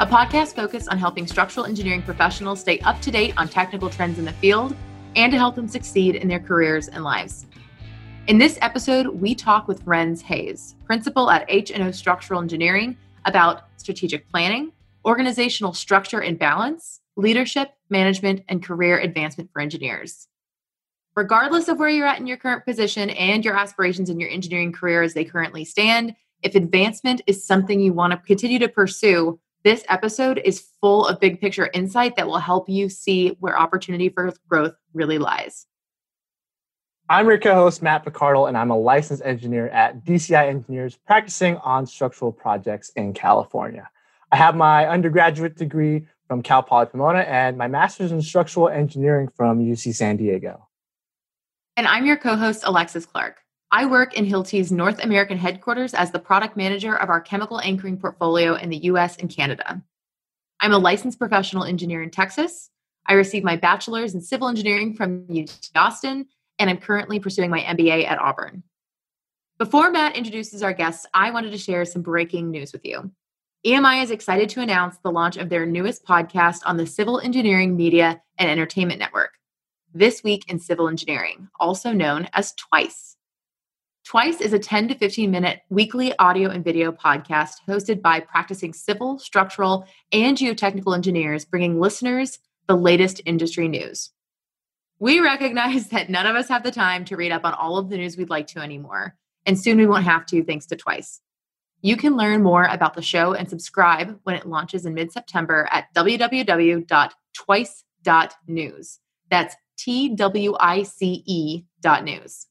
a podcast focused on helping structural engineering professionals stay up to date on technical trends in the field and to help them succeed in their careers and lives. In this episode, we talk with Rens Hayes, principal at H&O Structural Engineering, about strategic planning, organizational structure and balance, leadership, management, and career advancement for engineers. Regardless of where you're at in your current position and your aspirations in your engineering career as they currently stand, if advancement is something you want to continue to pursue, this episode is full of big picture insight that will help you see where opportunity for growth really lies. I'm your co host, Matt Picardal, and I'm a licensed engineer at DCI Engineers practicing on structural projects in California. I have my undergraduate degree from Cal Poly Pomona and my master's in structural engineering from UC San Diego. And I'm your co host, Alexis Clark. I work in Hilti's North American headquarters as the product manager of our chemical anchoring portfolio in the US and Canada. I'm a licensed professional engineer in Texas. I received my bachelor's in civil engineering from UT Austin, and I'm currently pursuing my MBA at Auburn. Before Matt introduces our guests, I wanted to share some breaking news with you. EMI is excited to announce the launch of their newest podcast on the Civil Engineering Media and Entertainment Network, This Week in Civil Engineering, also known as TWICE. Twice is a 10 to 15 minute weekly audio and video podcast hosted by practicing civil, structural, and geotechnical engineers, bringing listeners the latest industry news. We recognize that none of us have the time to read up on all of the news we'd like to anymore, and soon we won't have to thanks to Twice. You can learn more about the show and subscribe when it launches in mid September at www.twice.news. That's T W I C E dot news.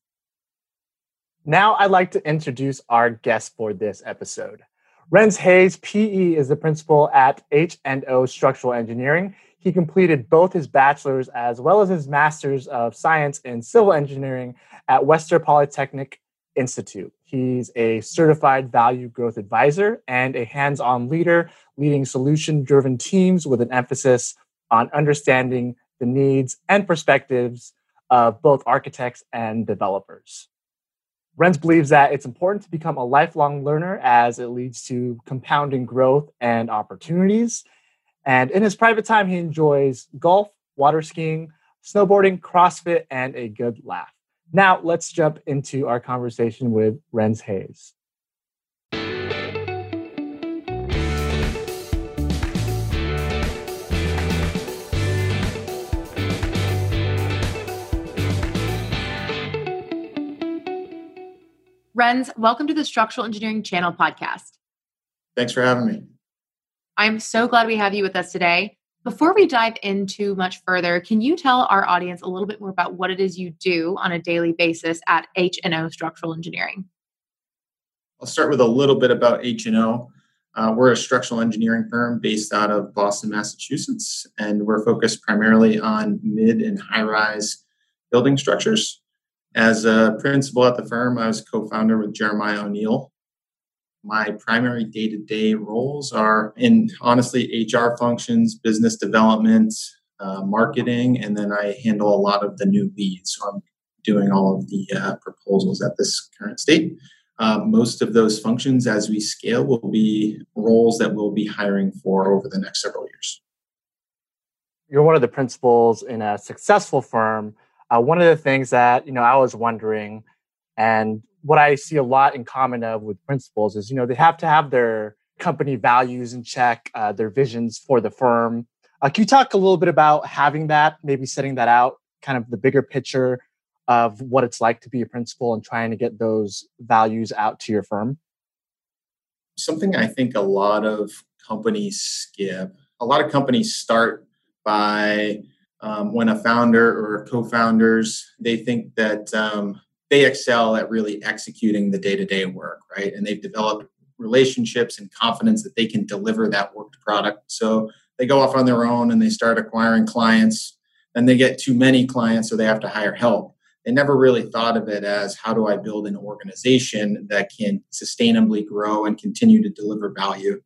Now I'd like to introduce our guest for this episode. Rens Hayes, PE, is the principal at H&O Structural Engineering. He completed both his bachelor's as well as his master's of science in civil engineering at Worcester Polytechnic Institute. He's a certified value growth advisor and a hands on leader, leading solution driven teams with an emphasis on understanding the needs and perspectives of both architects and developers. Rens believes that it's important to become a lifelong learner as it leads to compounding growth and opportunities. And in his private time, he enjoys golf, water skiing, snowboarding, CrossFit, and a good laugh. Now, let's jump into our conversation with Rens Hayes. Rens, welcome to the Structural Engineering Channel podcast. Thanks for having me. I'm so glad we have you with us today. Before we dive into much further, can you tell our audience a little bit more about what it is you do on a daily basis at H&O Structural Engineering? I'll start with a little bit about H&O. Uh, we're a structural engineering firm based out of Boston, Massachusetts, and we're focused primarily on mid and high rise building structures. As a principal at the firm, I was co founder with Jeremiah O'Neill. My primary day to day roles are in honestly HR functions, business development, uh, marketing, and then I handle a lot of the new leads. So I'm doing all of the uh, proposals at this current state. Uh, most of those functions, as we scale, will be roles that we'll be hiring for over the next several years. You're one of the principals in a successful firm uh, one of the things that you know I was wondering, and what I see a lot in common of with principals is you know they have to have their company values in check, uh, their visions for the firm. Uh, can you talk a little bit about having that, maybe setting that out, kind of the bigger picture of what it's like to be a principal and trying to get those values out to your firm? Something I think a lot of companies skip. A lot of companies start by um, when a founder or co-founders they think that um, they excel at really executing the day-to-day work right and they've developed relationships and confidence that they can deliver that worked product so they go off on their own and they start acquiring clients. and they get too many clients, so they have to hire help. They never really thought of it as how do I build an organization that can sustainably grow and continue to deliver value.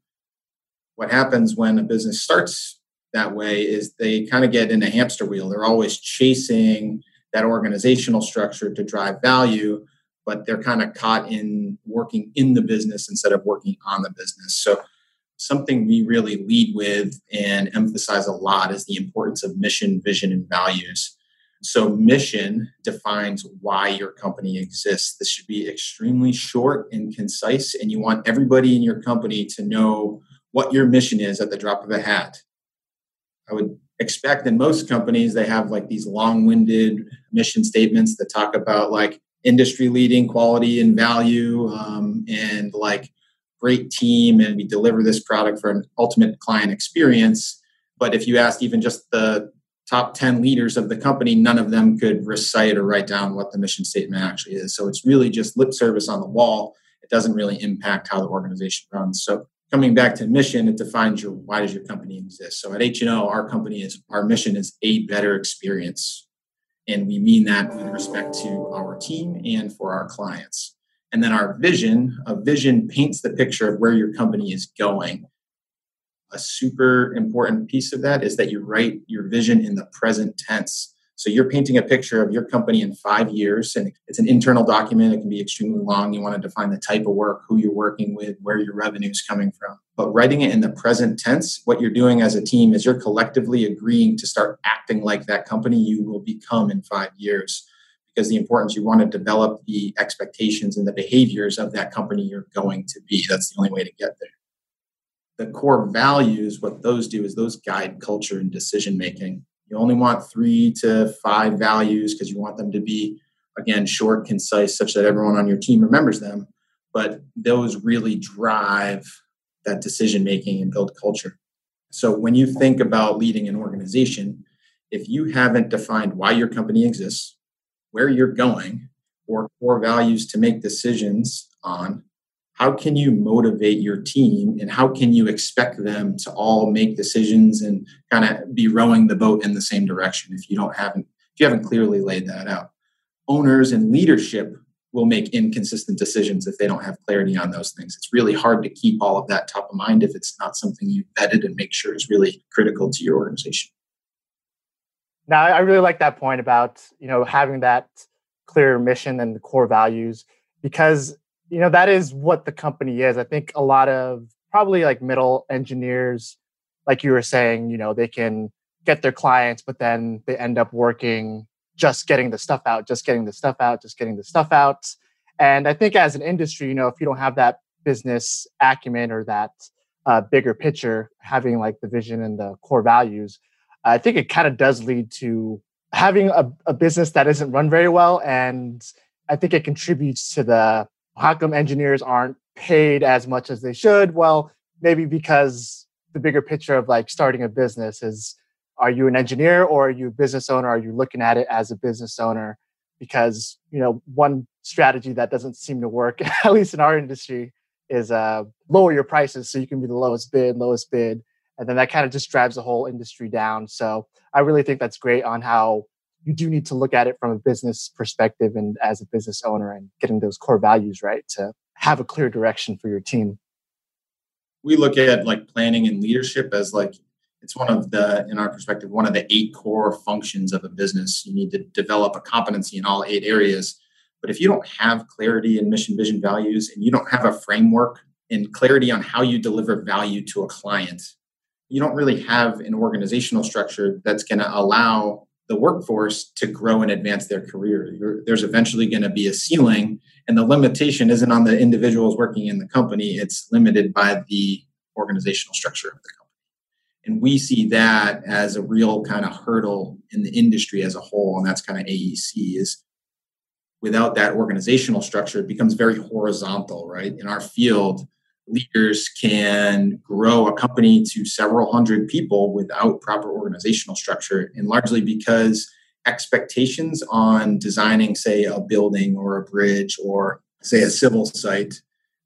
What happens when a business starts that way is they kind of get in a hamster wheel. They're always chasing that organizational structure to drive value, but they're kind of caught in working in the business instead of working on the business. So something we really lead with and emphasize a lot is the importance of mission, vision, and values. So, mission defines why your company exists. This should be extremely short and concise, and you want everybody in your company to know what your mission is at the drop of a hat. I would expect in most companies, they have like these long winded mission statements that talk about like industry leading quality and value um, and like great team and we deliver this product for an ultimate client experience. But if you asked even just the top 10 leaders of the company, none of them could recite or write down what the mission statement actually is. So it's really just lip service on the wall. It doesn't really impact how the organization runs. So coming back to mission, it defines your why does your company exist. So at H&O, our company is our mission is a better experience. And we mean that with respect to our team and for our clients. And then our vision, a vision paints the picture of where your company is going. A super important piece of that is that you write your vision in the present tense. So you're painting a picture of your company in five years, and it's an internal document. It can be extremely long. You want to define the type of work, who you're working with, where your revenue is coming from. But writing it in the present tense, what you're doing as a team is you're collectively agreeing to start acting like that company you will become in five years because the importance you want to develop the expectations and the behaviors of that company you're going to be. That's the only way to get there. The core values, what those do is those guide culture and decision making. You only want three to five values because you want them to be, again, short, concise, such that everyone on your team remembers them. But those really drive that decision making and build culture. So when you think about leading an organization, if you haven't defined why your company exists, where you're going or core values to make decisions on how can you motivate your team and how can you expect them to all make decisions and kind of be rowing the boat in the same direction if you don't haven't if you haven't clearly laid that out? Owners and leadership will make inconsistent decisions if they don't have clarity on those things. It's really hard to keep all of that top of mind if it's not something you've vetted and make sure is really critical to your organization. Now, I really like that point about you know having that clear mission and the core values because you know that is what the company is. I think a lot of probably like middle engineers, like you were saying, you know, they can get their clients, but then they end up working just getting the stuff out, just getting the stuff out, just getting the stuff out. And I think as an industry, you know, if you don't have that business acumen or that uh, bigger picture, having like the vision and the core values, I think it kind of does lead to having a, a business that isn't run very well. And I think it contributes to the how come engineers aren't paid as much as they should? Well, maybe because the bigger picture of like starting a business is are you an engineer or are you a business owner? Are you looking at it as a business owner? Because, you know, one strategy that doesn't seem to work, at least in our industry, is uh, lower your prices so you can be the lowest bid, lowest bid, and then that kind of just drives the whole industry down so i really think that's great on how you do need to look at it from a business perspective and as a business owner and getting those core values right to have a clear direction for your team. We look at like planning and leadership as like it's one of the in our perspective one of the eight core functions of a business. You need to develop a competency in all eight areas. But if you don't have clarity in mission vision values and you don't have a framework and clarity on how you deliver value to a client you don't really have an organizational structure that's going to allow the workforce to grow and advance their career. There's eventually going to be a ceiling, and the limitation isn't on the individuals working in the company, it's limited by the organizational structure of the company. And we see that as a real kind of hurdle in the industry as a whole, and that's kind of AEC is without that organizational structure, it becomes very horizontal, right? In our field, leaders can grow a company to several hundred people without proper organizational structure, and largely because expectations on designing, say, a building or a bridge or, say, a civil site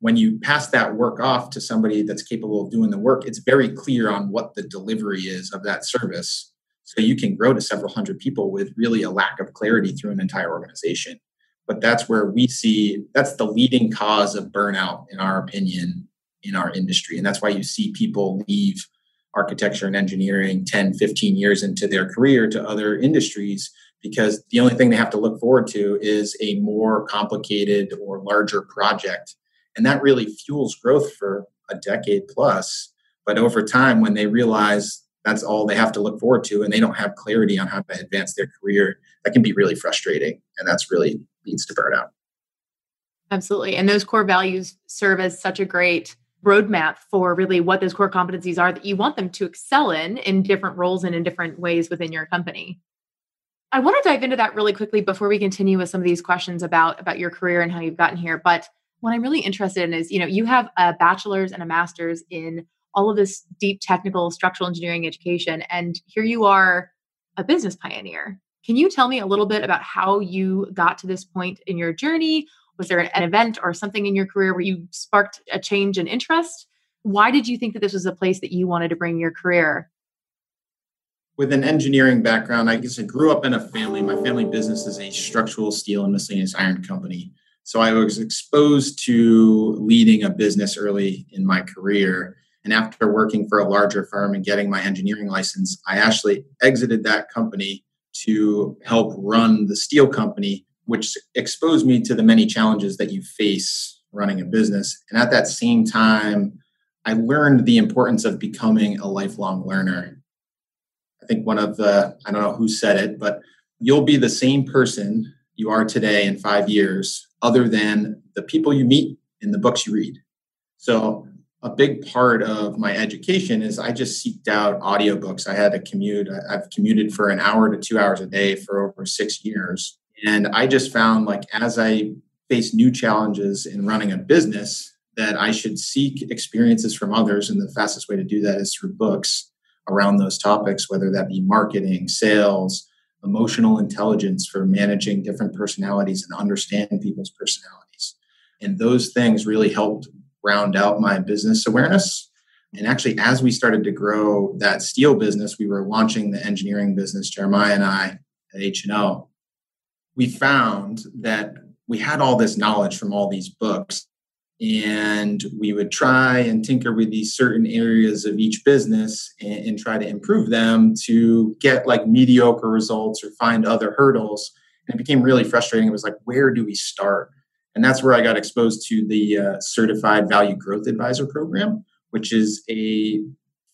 when you pass that work off to somebody that's capable of doing the work, it's very clear on what the delivery is of that service. So you can grow to several hundred people with really a lack of clarity through an entire organization. But that's where we see that's the leading cause of burnout, in our opinion, in our industry. And that's why you see people leave architecture and engineering 10, 15 years into their career to other industries because the only thing they have to look forward to is a more complicated or larger project. And that really fuels growth for a decade plus. But over time, when they realize that's all they have to look forward to and they don't have clarity on how to advance their career, that can be really frustrating. And that's really leads to burnout. Absolutely. And those core values serve as such a great roadmap for really what those core competencies are that you want them to excel in in different roles and in different ways within your company. I want to dive into that really quickly before we continue with some of these questions about about your career and how you've gotten here. But what I'm really interested in is, you know, you have a bachelor's and a master's in all of this deep technical structural engineering education, and here you are, a business pioneer. Can you tell me a little bit about how you got to this point in your journey? Was there an event or something in your career where you sparked a change in interest? Why did you think that this was a place that you wanted to bring your career? With an engineering background, I guess I grew up in a family. My family business is a structural steel and miscellaneous iron company. So I was exposed to leading a business early in my career. And after working for a larger firm and getting my engineering license, I actually exited that company to help run the steel company which exposed me to the many challenges that you face running a business. And at that same time, I learned the importance of becoming a lifelong learner. I think one of the, I don't know who said it, but you'll be the same person you are today in five years, other than the people you meet and the books you read. So, a big part of my education is I just seeked out audiobooks. I had to commute. I've commuted for an hour to two hours a day for over six years. And I just found like as I face new challenges in running a business, that I should seek experiences from others. And the fastest way to do that is through books around those topics, whether that be marketing, sales, emotional intelligence for managing different personalities and understanding people's personalities. And those things really helped round out my business awareness. And actually, as we started to grow that steel business, we were launching the engineering business, Jeremiah and I at H&O we found that we had all this knowledge from all these books and we would try and tinker with these certain areas of each business and, and, try to improve them to get like mediocre results or find other hurdles. And it became really frustrating. It was like where do we start and that's where i got exposed to the uh, certified value growth advisor program which is a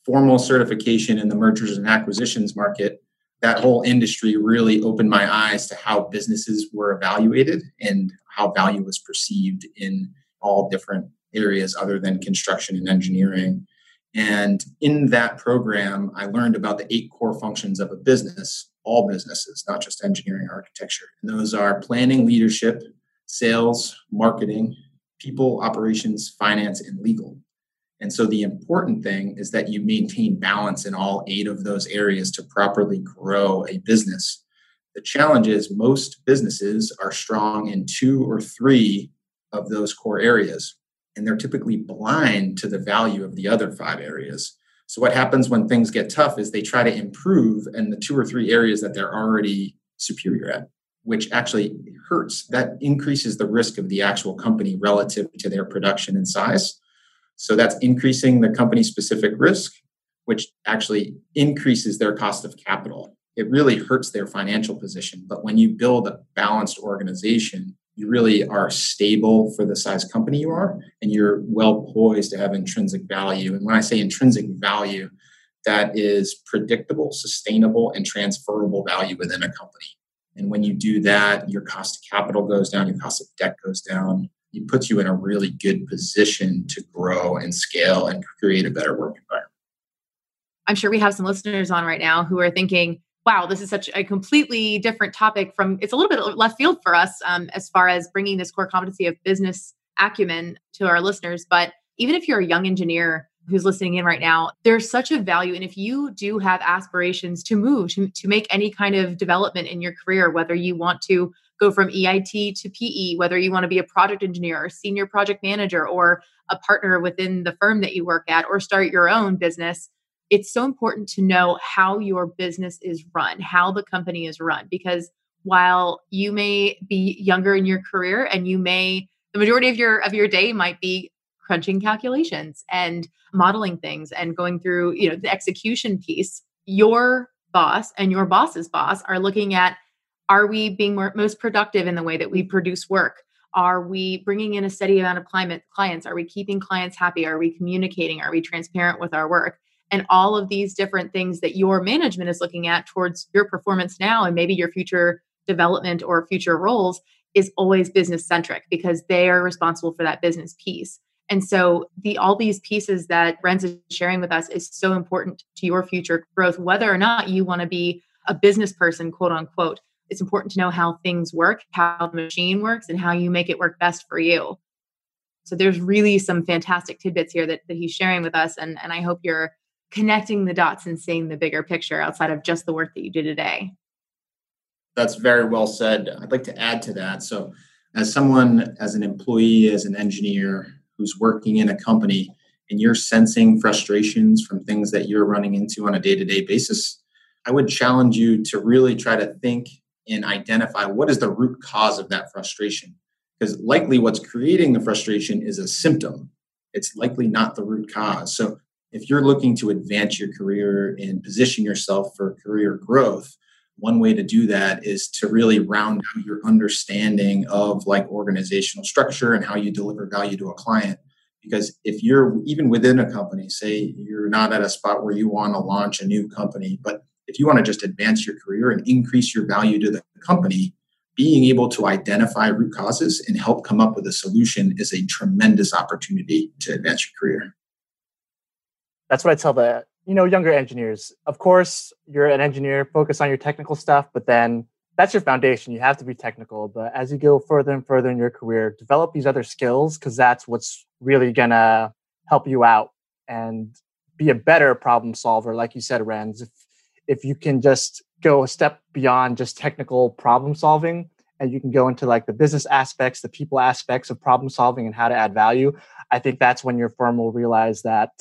formal certification in the mergers and acquisitions market that whole industry really opened my eyes to how businesses were evaluated and how value was perceived in all different areas other than construction and engineering. And in that program, I learned about the eight core functions of a business, all businesses, not just engineering architecture. And those are planning, leadership, sales, marketing, people, operations, finance, and legal. And so the important thing is that you maintain balance in all eight of those areas to properly grow a business. The challenge is most businesses are strong in two or three of those core areas, and they're typically blind to the value of the other five areas. So, what happens when things get tough is they try to improve in the two or three areas that they're already superior at, which actually hurts. That increases the risk of the actual company relative to their production and size. So that's increasing the company specific risk, which actually increases their cost of capital. It really hurts their financial position. But when you build a balanced organization, you really are stable for the size company you are, and you're well poised to have intrinsic value. And when I say intrinsic value, that is predictable, sustainable, and transferable value within a company. And when you do that, your cost of capital goes down, your cost of debt goes down, it puts you in a really good position to grow and scale and create a better work environment. I'm sure we have some listeners on right now who are thinking, wow, this is such a completely different topic from, it's a little bit left field for us um, as far as bringing this core competency of business acumen to our listeners. But even if you're a young engineer who's listening in right now, there's such a value. And if you do have aspirations to move, to, to make any kind of development in your career, whether you want to go from EIT to PE, whether you want to be a project engineer or senior project manager or a partner within the firm that you work at or start your own business, it's so important to know how your business is run, how the company is run. Because while you may be younger in your career and you may the majority of your of your day might be crunching calculations and modeling things and going through you know the execution piece your boss and your boss's boss are looking at are we being more, most productive in the way that we produce work? Are we bringing in a steady amount of climate clients? Are we keeping clients happy? Are we communicating? Are we transparent with our work? And all of these different things that your management is looking at towards your performance now and maybe your future development or future roles is always business centric because they are responsible for that business piece and so the all these pieces that Rens is sharing with us is so important to your future growth, whether or not you want to be a business person, quote unquote. It's important to know how things work, how the machine works, and how you make it work best for you. So there's really some fantastic tidbits here that, that he's sharing with us. And, and I hope you're connecting the dots and seeing the bigger picture outside of just the work that you do today. That's very well said. I'd like to add to that. So, as someone, as an employee, as an engineer, who's working in a company and you're sensing frustrations from things that you're running into on a day to day basis, I would challenge you to really try to think and identify what is the root cause of that frustration. Because likely what's creating the frustration is a symptom, it's likely not the root cause. So if you're looking to advance your career and position yourself for career growth, one way to do that is to really round out your understanding of like organizational structure and how you deliver value to a client. Because if you're even within a company say you're not at a spot where you want to launch a new company but if you want to just advance your career and increase your value to the company being able to identify root causes and help come up with a solution is a tremendous opportunity to advance your career. That's what i tell the you know younger engineers. Of course you're an engineer focus on your technical stuff but then that's your foundation. You have to be technical. But as you go further and further in your career develop these other skills because that's what's really gonna help you out and be a better problem solver like you said Rens if if you can just go a step beyond just technical problem solving and you can go into like the business aspects the people aspects of problem solving and how to add value i think that's when your firm will realize that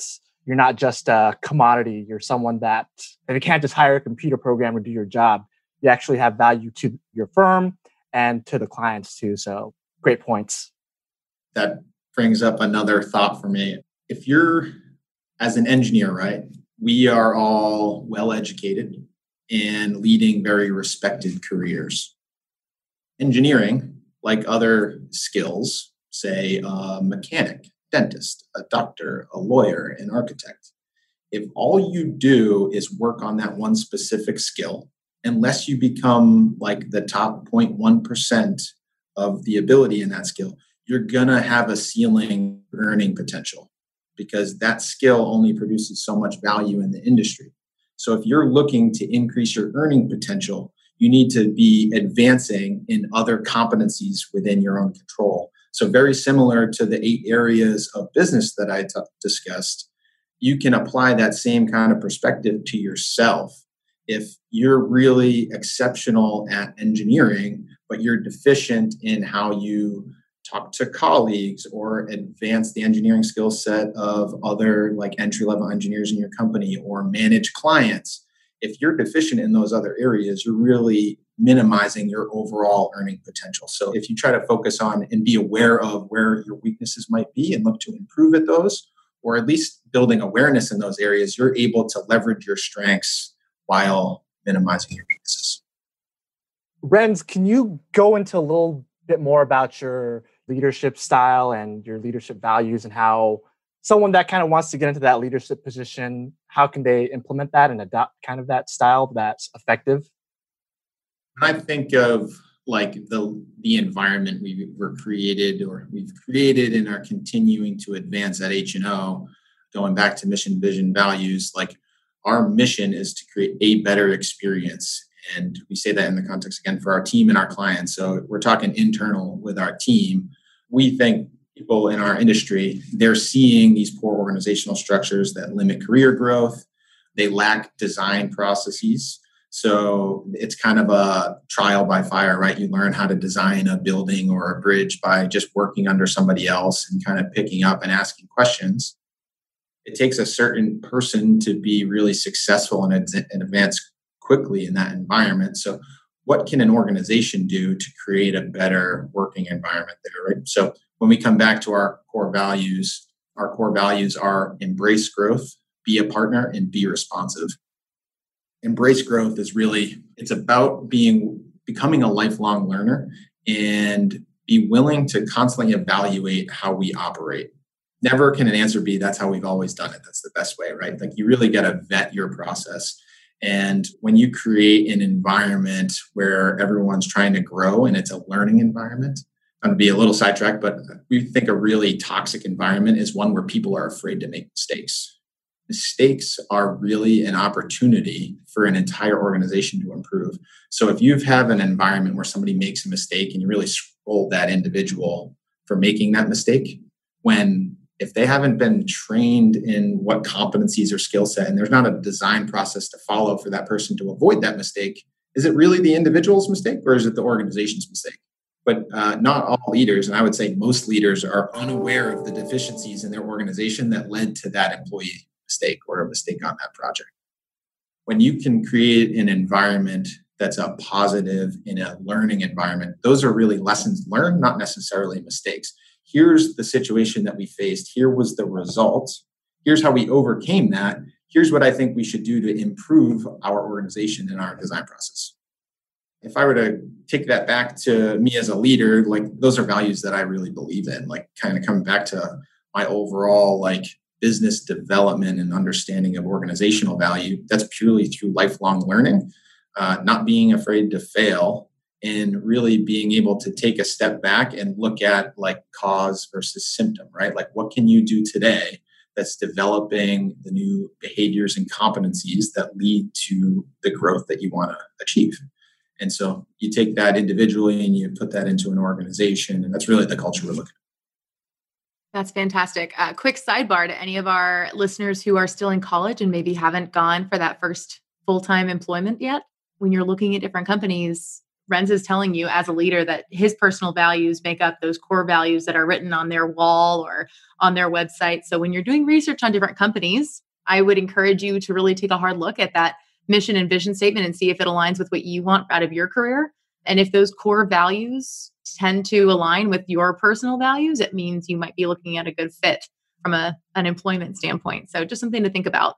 you're not just a commodity. You're someone that, you can't just hire a computer programmer to do your job. You actually have value to your firm and to the clients too. So great points. That brings up another thought for me. If you're, as an engineer, right, we are all well educated and leading very respected careers. Engineering, like other skills, say a mechanic, dentist, a doctor, a lawyer, an architect. If all you do is work on that one specific skill, unless you become like the top 0.1% of the ability in that skill, you're going to have a ceiling earning potential because that skill only produces so much value in the industry. So if you're looking to increase your earning potential, you need to be advancing in other competencies within your own control so, very similar to the eight areas of business that I t- discussed, you can apply that same kind of perspective to yourself. If you're really exceptional at engineering, but you're deficient in how you talk to colleagues or advance the engineering skill set of other like entry level engineers in your company or manage clients, if you're deficient in those other areas, you're really minimizing your overall earning potential. So if you try to focus on and be aware of where your weaknesses might be and look to improve at those, or at least building awareness in those areas, you're able to leverage your strengths while minimizing your weaknesses. Rens, can you go into a little bit more about your leadership style and your leadership values and how someone that kind of wants to get into that leadership position, how can they implement that and adopt kind of that style that's effective? I think of like the the environment we were created or we've created and are continuing to advance at H and O, going back to mission, vision, values. Like our mission is to create a better experience, and we say that in the context again for our team and our clients. So we're talking internal with our team. We think people in our industry, they're seeing these poor organizational structures that limit career growth. They lack design processes. So it's kind of a trial by fire, right? You learn how to design a building or a bridge by just working under somebody else and kind of picking up and asking questions. It takes a certain person to be really successful and advance quickly in that environment. So, what can an organization do to create a better working environment there, right? So, when we come back to our core values, our core values are embrace growth, be a partner, and be responsive embrace growth is really it's about being becoming a lifelong learner and be willing to constantly evaluate how we operate. Never can an answer be that's how we've always done it. That's the best way right? Like you really got to vet your process. And when you create an environment where everyone's trying to grow and it's a learning environment i'm going to be a little sidetracked but we think a really toxic environment is one where people are afraid to make mistakes mistakes are really an opportunity for an entire organization to improve. So if you have an environment where somebody makes a mistake and you really scold that individual for making that mistake, when if they haven't been trained in what competencies or skill set and there's not a design process to follow for that person to avoid that mistake, is it really the individual's mistake or is it the organization's mistake? But uh, not all leaders, and I would say most leaders, are unaware of the deficiencies in their organization that led to that employee mistake or a mistake on that project. When you can create an environment that's a positive in a learning environment, those are really lessons learned, not necessarily mistakes. Here's the situation that we faced. Here was the result. Here's how we overcame that. Here's what I think we should do to improve our organization and our design process. If I were to take that back to me as a leader, like those are values that I really believe in, like kind of coming back to my overall like business development and understanding of organizational value, that's purely through lifelong learning, uh, not being afraid to fail, and really being able to take a step back and look at like cause versus symptom, right? Like, what can you do today that's developing the new behaviors and competencies that lead to the growth that you want to achieve? And so you take that individually and you put that into an organization, and that's really the culture we're looking that's fantastic. Uh, quick sidebar to any of our listeners who are still in college and maybe haven't gone for that first full time employment yet. When you're looking at different companies, Rens is telling you as a leader that his personal values make up those core values that are written on their wall or on their website. So when you're doing research on different companies, I would encourage you to really take a hard look at that mission and vision statement and see if it aligns with what you want out of your career. And if those core values tend to align with your personal values, it means you might be looking at a good fit from a, an employment standpoint. So just something to think about.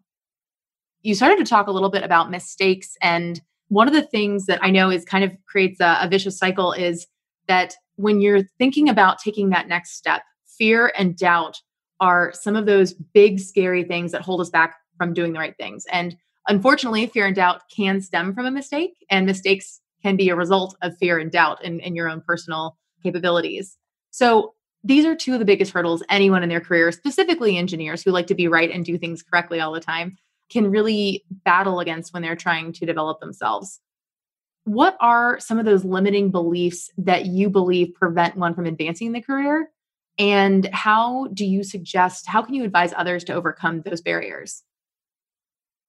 You started to talk a little bit about mistakes. And one of the things that I know is kind of creates a, a vicious cycle is that when you're thinking about taking that next step, fear and doubt are some of those big, scary things that hold us back from doing the right things. And unfortunately, fear and doubt can stem from a mistake, and mistakes can be a result of fear and doubt in, in your own personal capabilities. So these are two of the biggest hurdles anyone in their career, specifically engineers who like to be right and do things correctly all the time, can really battle against when they're trying to develop themselves. What are some of those limiting beliefs that you believe prevent one from advancing in the career? And how do you suggest, how can you advise others to overcome those barriers?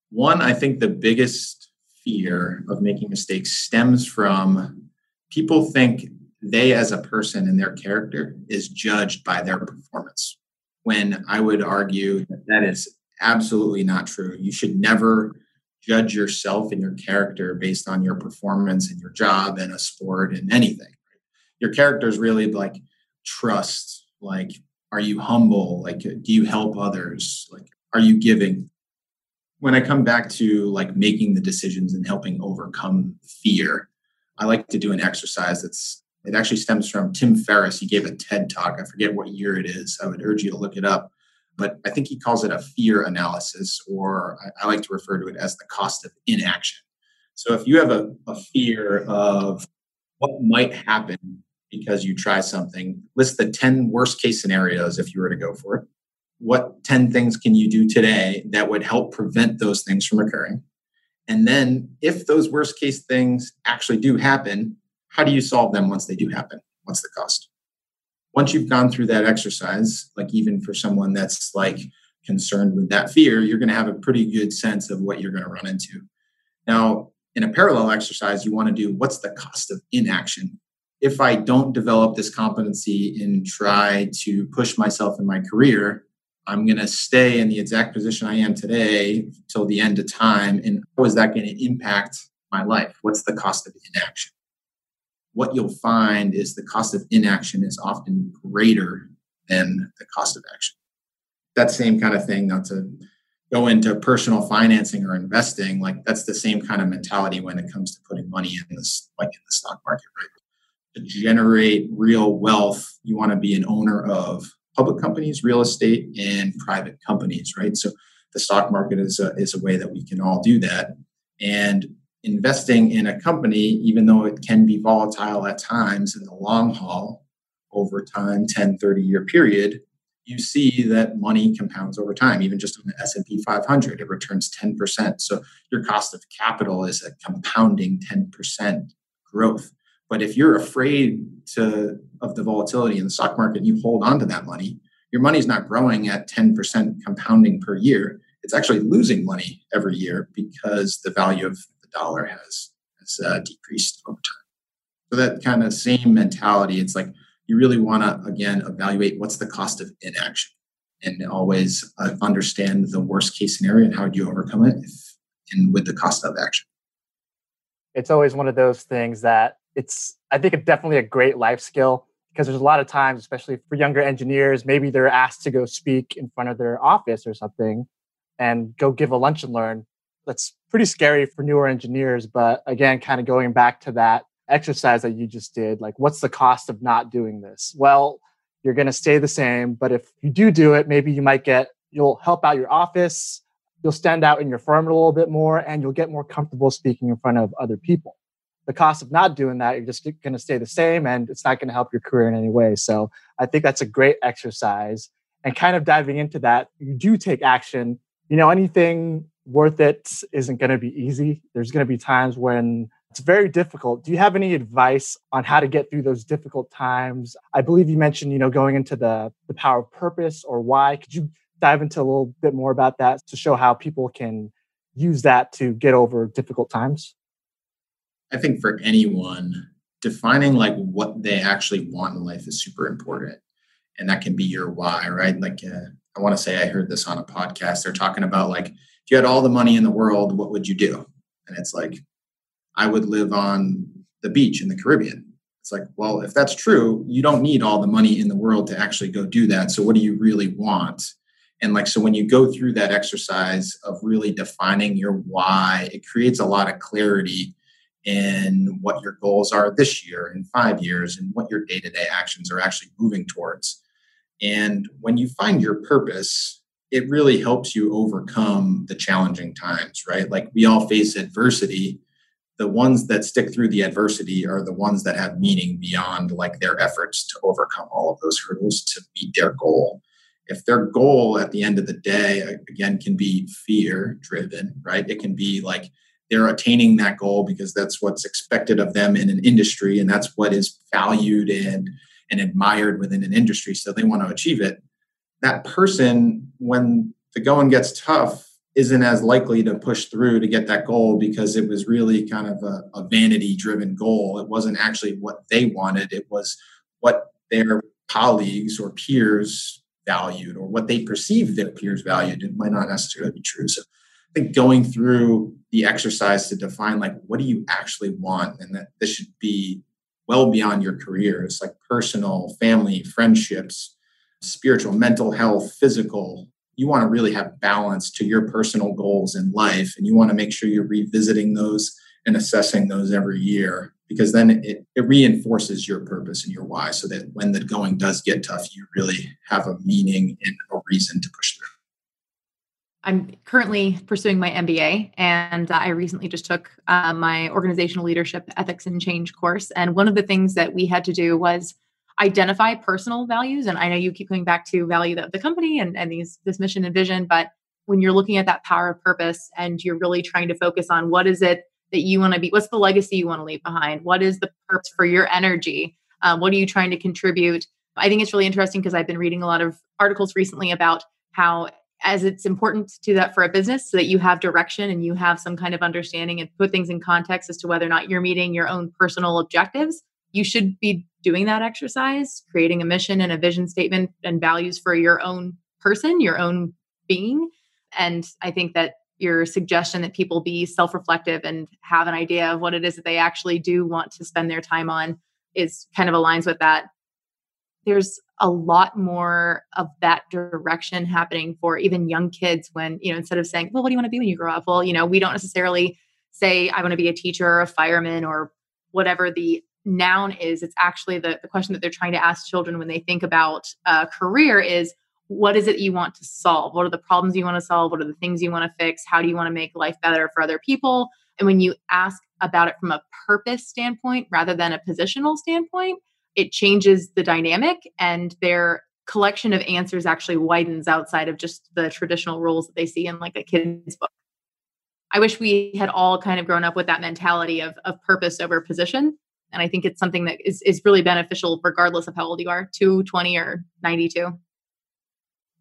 One, I think the biggest fear of making mistakes stems from people think they as a person and their character is judged by their performance. When i would argue that that is absolutely not true. You should never judge yourself and your character based on your performance and your job and a sport and anything. Your character is really like trust like are you humble? Like do you help others? Like are you giving when I come back to like making the decisions and helping overcome fear, I like to do an exercise that's it actually stems from Tim Ferriss. He gave a TED talk. I forget what year it is. I would urge you to look it up. But I think he calls it a fear analysis, or I, like to refer to it as the cost of inaction. So if you have a, a fear of what might happen because you try something, list the 10 worst case scenarios if you were to go for it what 10 things can you do today that would help prevent those things from occurring? And then, if those worst case things actually do happen, how do you solve them once they do happen? What's the cost? once you've gone through that exercise, like even for someone that's like concerned with that fear, you're going to have a pretty good sense of what you're going to run into. Now, in a parallel exercise, you want to do what's the cost of inaction? If I don't develop this competency and try to push myself in my career, I'm going to stay in the exact position I am today till the end of time. And how is that going to impact my life? What's the cost of inaction? what you'll find is the cost of inaction is often greater than the cost of action. That same kind of thing, not to go into personal financing or investing, like that's the same kind of mentality when it comes to putting money in this, like in the stock market, right? To generate real wealth, you want to be an owner of public companies, real estate, and private companies, right? So the stock market is a, is a way that we can all do that. And investing in a company, even though it can be volatile at times in the long haul, over time, 10, 30 year period, you see that money compounds over time. Even just on the S&P 500, it returns 10%. So your cost of capital is a compounding 10% growth. But if you're afraid to, of the volatility in the stock market, you hold on to that money, your money's not growing at 10% compounding per year. It's actually losing money every year because the value of the dollar has has uh, decreased over time. So that kind of same mentality, it's like you really want to again evaluate what's the cost of inaction, and always uh, understand the worst case scenario and how do you overcome it, if, and with the cost of action. It's always one of those things that it's. I think it's definitely a great life skill because there's a lot of times, especially for younger engineers, maybe they're asked to go speak in front of their office or something and go give a lunch and learn that's pretty scary for newer engineers. But again, kind of going back to that exercise that you just did, like what's the cost of not doing this? Well, you're going to stay the same. But if you do do it, maybe you might get, you'll help out your office, you'll stand out in your firm a little bit more, and you'll get more comfortable speaking in front of other people. The cost of not doing that, you're just going to stay the same and it's not going to help your career in any way. So I think that's a great exercise. And kind of diving into that, you do take action. You know, anything worth it isn't going to be easy. There's going to be times when it's very difficult. Do you have any advice on how to get through those difficult times? I believe you mentioned, you know, going into the the power of purpose or why. Could you dive into a little bit more about that to show how people can use that to get over difficult times? I think for anyone, defining like what they actually want in life is super important. And that can be your why, right? Like uh, I want to say I heard this on a podcast. They're talking about like if you had all the money in the world, what would you do? And it's like, I would live on the beach in the Caribbean. It's like, well, if that's true, you don't need all the money in the world to actually go do that. So, what do you really want? And like, so when you go through that exercise of really defining your why, it creates a lot of clarity in what your goals are this year in five years and what your day to day actions are actually moving towards. And when you find your purpose, it really helps you overcome the challenging times, right? Like we all face adversity. The ones that stick through the adversity are the ones that have meaning beyond like their efforts to overcome all of those hurdles to meet their goal. If their goal at the end of the day, again, can be fear driven, right? It can be like they're attaining that goal because that's what's expected of them in an industry and that's what is valued and, and admired within an industry. So they want to achieve it that person, when the going gets tough, isn't as likely to push through to get that goal because it was really kind of a, a vanity driven goal. It wasn't actually what they wanted, it was what their colleagues or peers valued or what they perceived their peers valued. It might not necessarily be true. So think going through the exercise to define like what do you actually want and that this should be well beyond your career. It's like personal, family, friendships, spiritual, mental health, physical. You want to really have balance to your personal goals in life. And you want to make sure you're revisiting those and assessing those every year because then it, it reinforces your purpose and your why so that when the going does get tough, you really have a meaning and a reason to push through. I'm currently pursuing my MBA, and I recently just took uh, my organizational leadership ethics and change course. And one of the things that we had to do was identify personal values. And i know you keep coming back to value of the company and, and these this mission and vision but when you're looking at that power of purpose and you're really trying to focus on what is it that you want to be what's the legacy you want to leave behind? What is the purpose for your energy? Um, what are you trying to contribute? I think it's really interesting because I've been reading a lot of articles recently about how as it's important to do that for a business so that you have direction and you have some kind of understanding and put things in context as to whether or not you're meeting your own personal objectives you should be doing that exercise creating a mission and a vision statement and values for your own person your own being. And i think that your suggestion that people be self-reflective and have an idea of what it is that they actually do want to spend their time on is kind of aligns with that there's a lot more of that direction happening for even young kids when you know instead of saying well what do you want to be when you grow up? Well you know we don't necessarily say i want to be a teacher or a fireman or whatever the noun is. It's actually the, the question that they're trying to ask children when they think about a career is what is it you want to solve? What are the problems you want to solve? What are the things you want to fix? How do you want to make life better for other people? And when you ask about it from a purpose standpoint rather than a positional standpoint it changes the dynamic and their collection of answers actually widens outside of just the traditional rules that they see in like a kid's book. I wish we had all kind of grown up with that mentality of, of purpose over position. And I think it's something that is, is really beneficial regardless of how old you are, 220 or 92.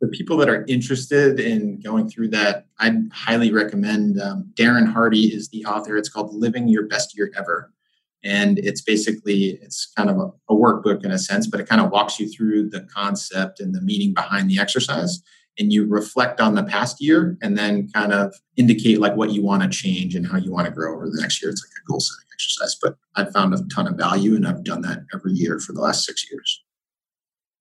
For people that are interested in going through that, I'd highly recommend um, Darren Hardy is the author. It's called Living Your Best Year Ever and it's basically it's kind of a, a, workbook in a sense but it kind of walks you through the concept and the meaning behind the exercise. And you reflect on the past year and then kind of indicate like what you want to change and how you want to grow over the next year. It's like a goal setting exercise but i've found a ton of value and i've done that every year for the last six years.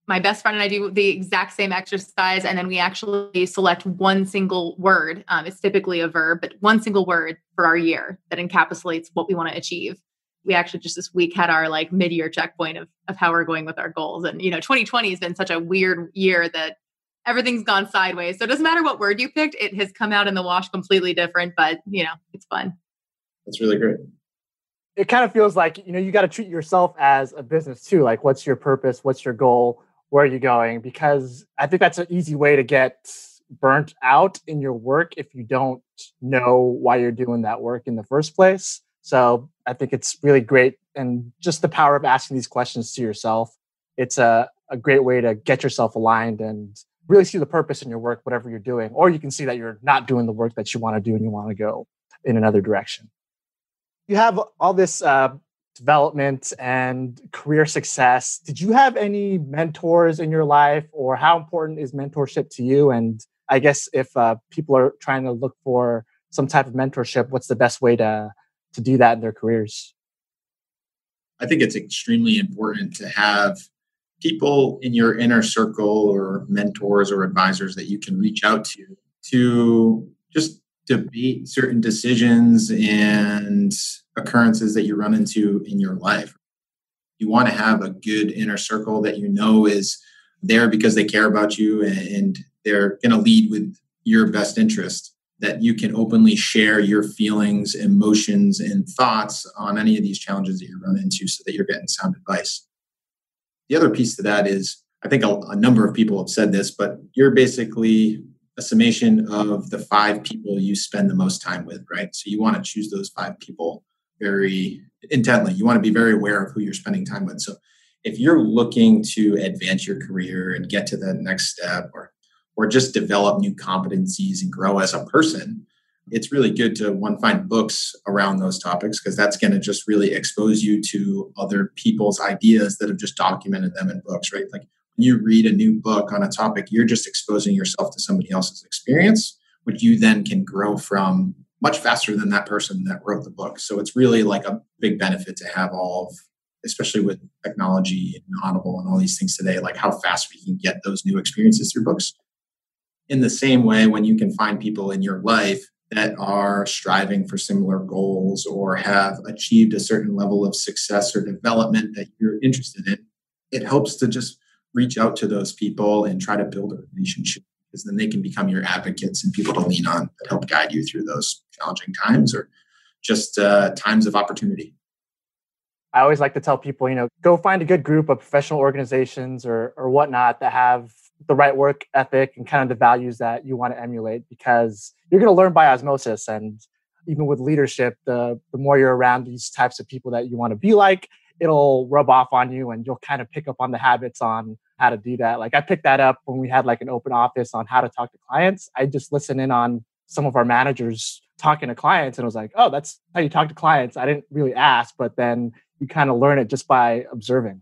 My best friend and I do the exact same exercise, and then we actually select one single word. Um, it's typically a verb, but one single word for our year that encapsulates what we want to achieve we actually just this week had our like mid-year checkpoint of of how we're going with our goals. And you know 2020 has been such a weird year that everything's gone sideways. So it doesn't matter what word you picked it has come out in the wash completely different but you know it's fun. That's really great. It kind of feels like you know you got to treat yourself as a business too like what's your purpose? What's your goal? Where are you going? Because i think that's an easy way to get burnt out in your work if you don't know why you're doing that work in the first place so I think it's really great. And just the power of asking these questions to yourself, it's a, a great way to get yourself aligned and really see the purpose in your work, whatever you're doing. Or you can see that you're not doing the work that you want to do and you want to go in another direction. You have all this uh, development and career success. Did you have any mentors in your life, or how important is mentorship to you? And I guess if uh, people are trying to look for some type of mentorship, what's the best way to to do that in their careers? I think it's extremely important to have people in your inner circle or mentors or advisors that you can reach out to to just debate certain decisions and occurrences that you run into in your life. You want to have a good inner circle that you know is there because they care about you and they're going to lead with your best interest that you can openly share your feelings, emotions, and thoughts on any of these challenges that you run into so that you're getting sound advice. The other piece to that is I think a, a number of people have said this, but you're basically a summation of the five people you spend the most time with, right? So you want to choose those five people very intently. You want to be very aware of who you're spending time with. So if you're looking to advance your career and get to the next step or or just develop new competencies and grow as a person, it's really good to one find books around those topics because that's going to just really expose you to other people's ideas that have just documented them in books, right? Like when you read a new book on a topic, you're just exposing yourself to somebody else's experience, which you then can grow from much faster than that person that wrote the book. So it's really like a big benefit to have all of especially with technology and audible and all these things today like how fast we can get those new experiences through books in the same way when you can find people in your life that are striving for similar goals or have achieved a certain level of success or development that you're interested in, it helps to just reach out to those people and try to build a relationship because then they can become your advocates and people to lean on that help guide you through those challenging times or just uh, times of opportunity. I always like to tell people, you know, go find a good group of professional organizations or or whatnot that have the right work ethic and kind of the values that you want to emulate because you're going to learn by osmosis and even with leadership the the more you're around these types of people that you want to be like it'll rub off on you and you'll kind of pick up on the habits on how to do that. Like I picked that up when we had like an open office on how to talk to clients. I just listened in on some of our managers talking to clients and I was like, oh, that's how you talk to clients. I didn't really ask, but then you kind of learn it just by observing.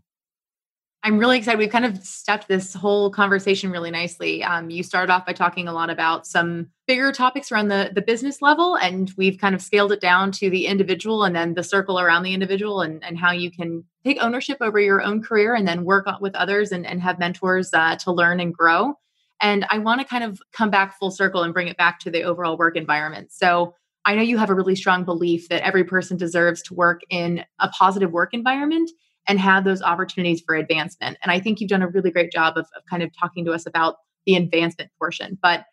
I'm really excited. We've kind of stepped this whole conversation really nicely. Um, you started off by talking a lot about some bigger topics around the, the business level, and we've kind of scaled it down to the individual and then the circle around the individual and, and how you can take ownership over your own career and then work with others and, and have mentors uh, to learn and grow. And I want to kind of come back full circle and bring it back to the overall work environment. So I know you have a really strong belief that every person deserves to work in a positive work environment and have those opportunities for advancement. And I think you've done a really great job of, of kind of talking to us about the advancement portion. But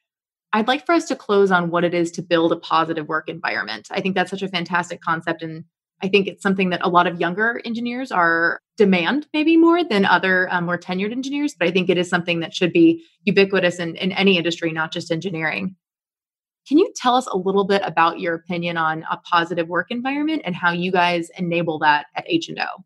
I'd like for us to close on what it is to build a positive work environment. I think that's such a fantastic concept. And I think it's something that a lot of younger engineers are demand maybe more than other um, more tenured engineers. But I think it is something that should be ubiquitous in, in any industry, not just engineering. Can you tell us a little bit about your opinion on a positive work environment and how you guys enable that at H&O?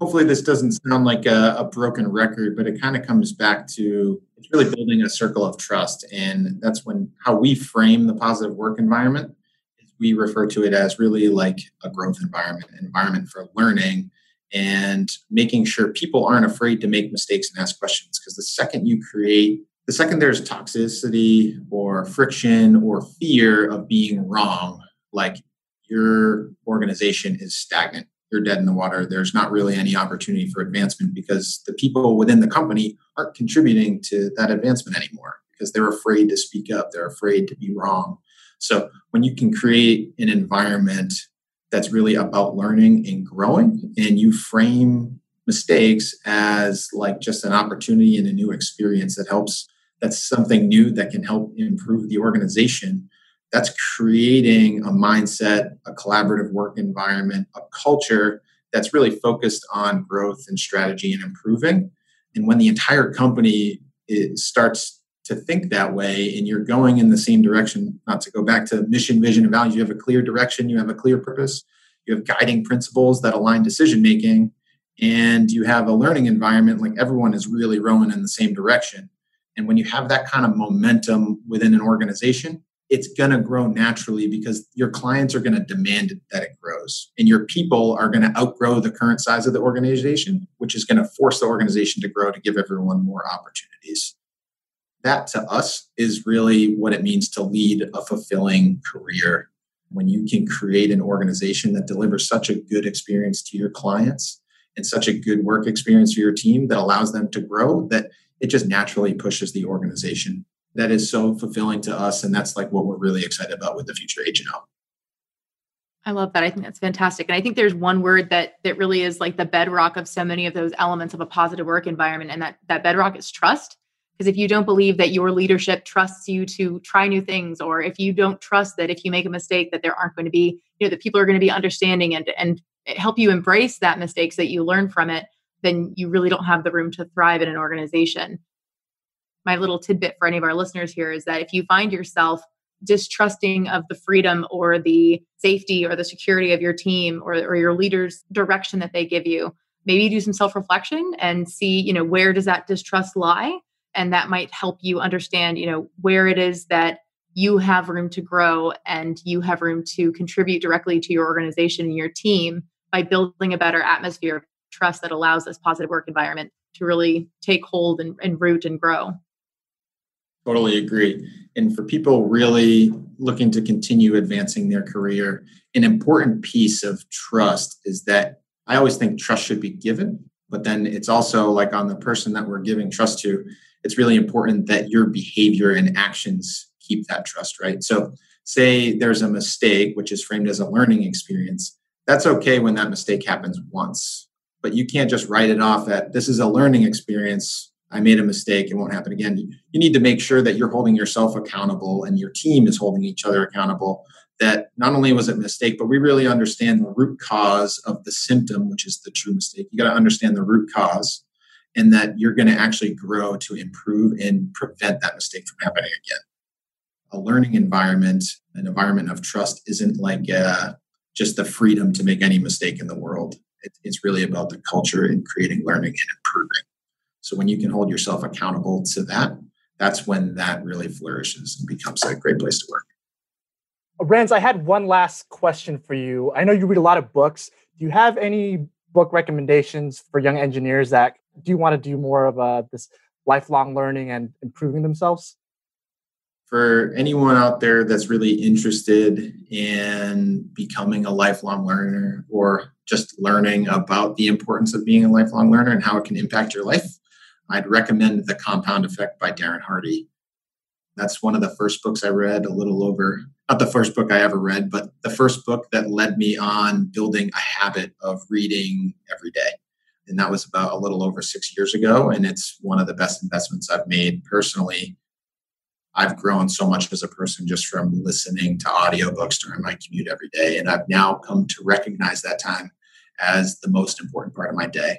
Hopefully this doesn't sound like a, a broken record, but it kind of comes back to it's really building a circle of trust. And that's when how we frame the positive work environment is we refer to it as really like a growth environment, environment for learning and making sure people aren't afraid to make mistakes and ask questions. Because the second you create, the second there's toxicity or friction or fear of being wrong, like your organization is stagnant you're dead in the water. There's not really any opportunity for advancement because the people within the company aren't contributing to that advancement anymore because they're afraid to speak up. They're afraid to be wrong. So when you can create an environment that's really about learning and growing and you frame mistakes as like just an opportunity and a new experience that helps that's something new that can help improve the organization that's creating a mindset, a collaborative work environment, a culture that's really focused on growth and strategy and improving. And when the entire company starts to think that way and you're going in the same direction, not to go back to mission, vision, and values, you have a clear direction, you have a clear purpose, you have guiding principles that align decision making, and you have a learning environment like everyone is really rowing in the same direction. And when you have that kind of momentum within an organization, it's going to grow naturally because your clients are going to demand that it grows and your people are going to outgrow the current size of the organization which is going to force the organization to grow to give everyone more opportunities. That to us is really what it means to lead a fulfilling career. When you can create an organization that delivers such a good experience to your clients and such a good work experience for your team that allows them to grow that it just naturally pushes the organization that is so fulfilling to us and that's like what we're really excited about with the future h&o I love that. I think that's fantastic. And I think there's one word that that really is like the bedrock of so many of those elements of a positive work environment. And that that bedrock is trust. Because if you don't believe that your leadership trusts you to try new things, or if you don't trust that if you make a mistake that there aren't going to be, you know, that people are going to be understanding and and help you embrace that mistakes that you learn from it, then you really don't have the room to thrive in an organization my little tidbit for any of our listeners here is that if you find yourself distrusting of the freedom or the safety or the security of your team or, or your leader's direction that they give you maybe do some self-reflection and see you know where does that distrust lie? And that might help you understand you know where it is that you have room to grow and you have room to contribute directly to your organization and your team by building a better atmosphere of trust that allows this positive work environment to really take hold and, and root and grow Totally agree. And for people really looking to continue advancing their career, an important piece of trust is that I always think trust should be given, but then it's also like on the person that we're giving trust to, it's really important that your behavior and actions keep that trust, right? So, say there's a mistake, which is framed as a learning experience. That's okay when that mistake happens once, but you can't just write it off that this is a learning experience I made a mistake, it won't happen again. You need to make sure that you're holding yourself accountable and your team is holding each other accountable. That not only was it a mistake, but we really understand the root cause of the symptom, which is the true mistake. You got to understand the root cause and that you're going to actually grow to improve and prevent that mistake from happening again. A learning environment, an environment of trust, isn't like uh, just the freedom to make any mistake in the world. it, it's really about the culture and creating learning and improving. So when you can hold yourself accountable to that, that's when that really flourishes and becomes a great place to work. Rens, I had one last question for you. I know you read a lot of books. Do you have any book recommendations for young engineers that do you want to do more of uh, this lifelong learning and improving themselves? For anyone out there that's really interested in becoming a lifelong learner or just learning about the importance of being a lifelong learner and how it can impact your life, I'd recommend The Compound Effect by Darren Hardy. That's one of the first books I read a little over, not the first book I ever read, but the first book that led me on building a habit of reading every day. And that was about a little over six years ago. And it's one of the best investments I've made personally. I've grown so much as a person just from listening to audiobooks during my commute every day. And I've now come to recognize that time as the most important part of my day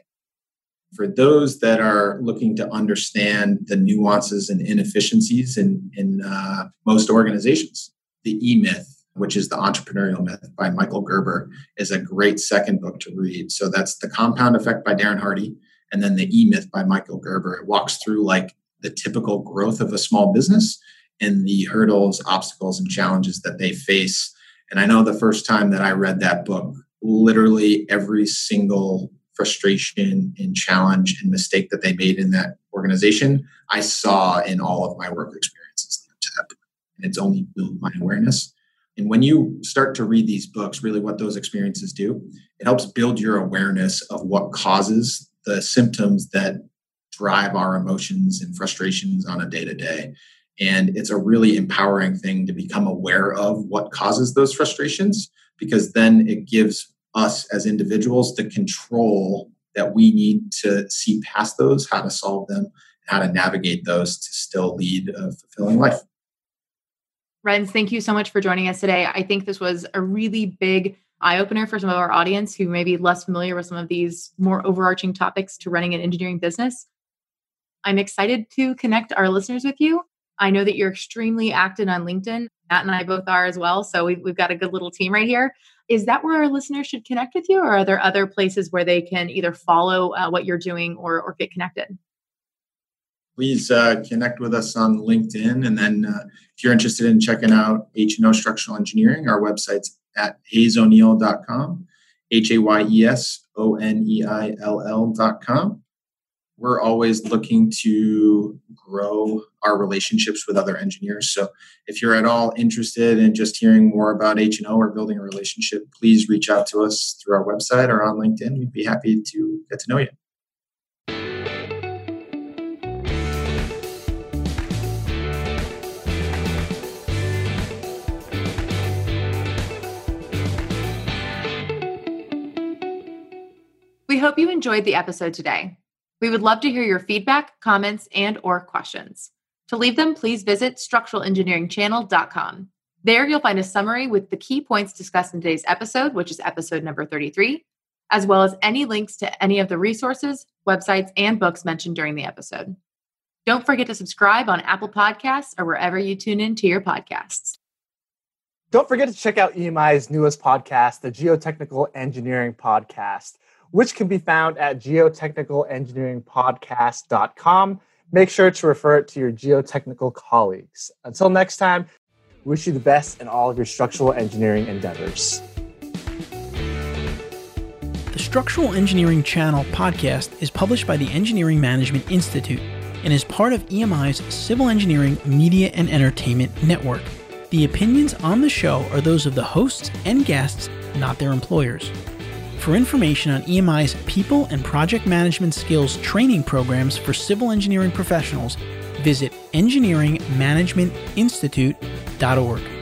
for those that are looking to understand the nuances and inefficiencies in, in uh, most organizations, the E Myth, which is the entrepreneurial myth by Michael Gerber, is a great second book to read. So that's The Compound Effect by Darren Hardy, and then the E Myth by Michael Gerber. It walks through like the typical growth of a small business and the hurdles, obstacles, and challenges that they face. And I know the first time that I read that book, literally every single frustration and challenge and mistake that they made in that organization, I saw in all of my work experiences to that point. And it's only built my awareness. And when you start to read these books, really what those experiences do, it helps build your awareness of what causes the symptoms that drive our emotions and frustrations on a day to day. And it's a really empowering thing to become aware of what causes those frustrations because then it gives us as individuals the control that we need to see past those, how to solve them, how to navigate those to still lead a fulfilling life. Rens, thank you so much for joining us today. I think this was a really big eye opener for some of our audience who may be less familiar with some of these more overarching topics to running an engineering business. I'm excited to connect our listeners with you. I know that you're extremely active on LinkedIn. Matt and I both are as well. So we've, we've got a good little team right here is that where our listeners should connect with you or are there other places where they can either follow uh, what you're doing or, or get connected please uh, connect with us on linkedin and then uh, if you're interested in checking out h&o structural engineering our website's at hayesoneill.com h-a-y-e-s-o-n-e-i-l-l.com we're always looking to grow our relationships with other engineers. So if you're at all interested in just hearing more about H&O or building a relationship, please reach out to us through our website or on LinkedIn. We'd be happy to get to know you. We hope you enjoyed the episode today. We would love to hear your feedback, comments, and or questions. To leave them, please visit structuralengineeringchannel.com. There you'll find a summary with the key points discussed in today's episode, which is episode number 33, as well as any links to any of the resources, websites, and books mentioned during the episode. Don't forget to subscribe on Apple Podcasts or wherever you tune in to your podcasts. Don't forget to check out EMI's newest podcast, the Geotechnical Engineering Podcast which can be found at geotechnicalengineeringpodcast.com. Make sure to refer it to your geotechnical colleagues. Until next time, wish you the best in all of your structural engineering endeavors. The Structural Engineering Channel podcast is published by the Engineering Management Institute and is part of EMI's Civil Engineering Media and Entertainment Network. The opinions on the show are those of the hosts and guests, not their employers. For information on EMI's people and project management skills training programs for civil engineering professionals, visit engineeringmanagementinstitute.org.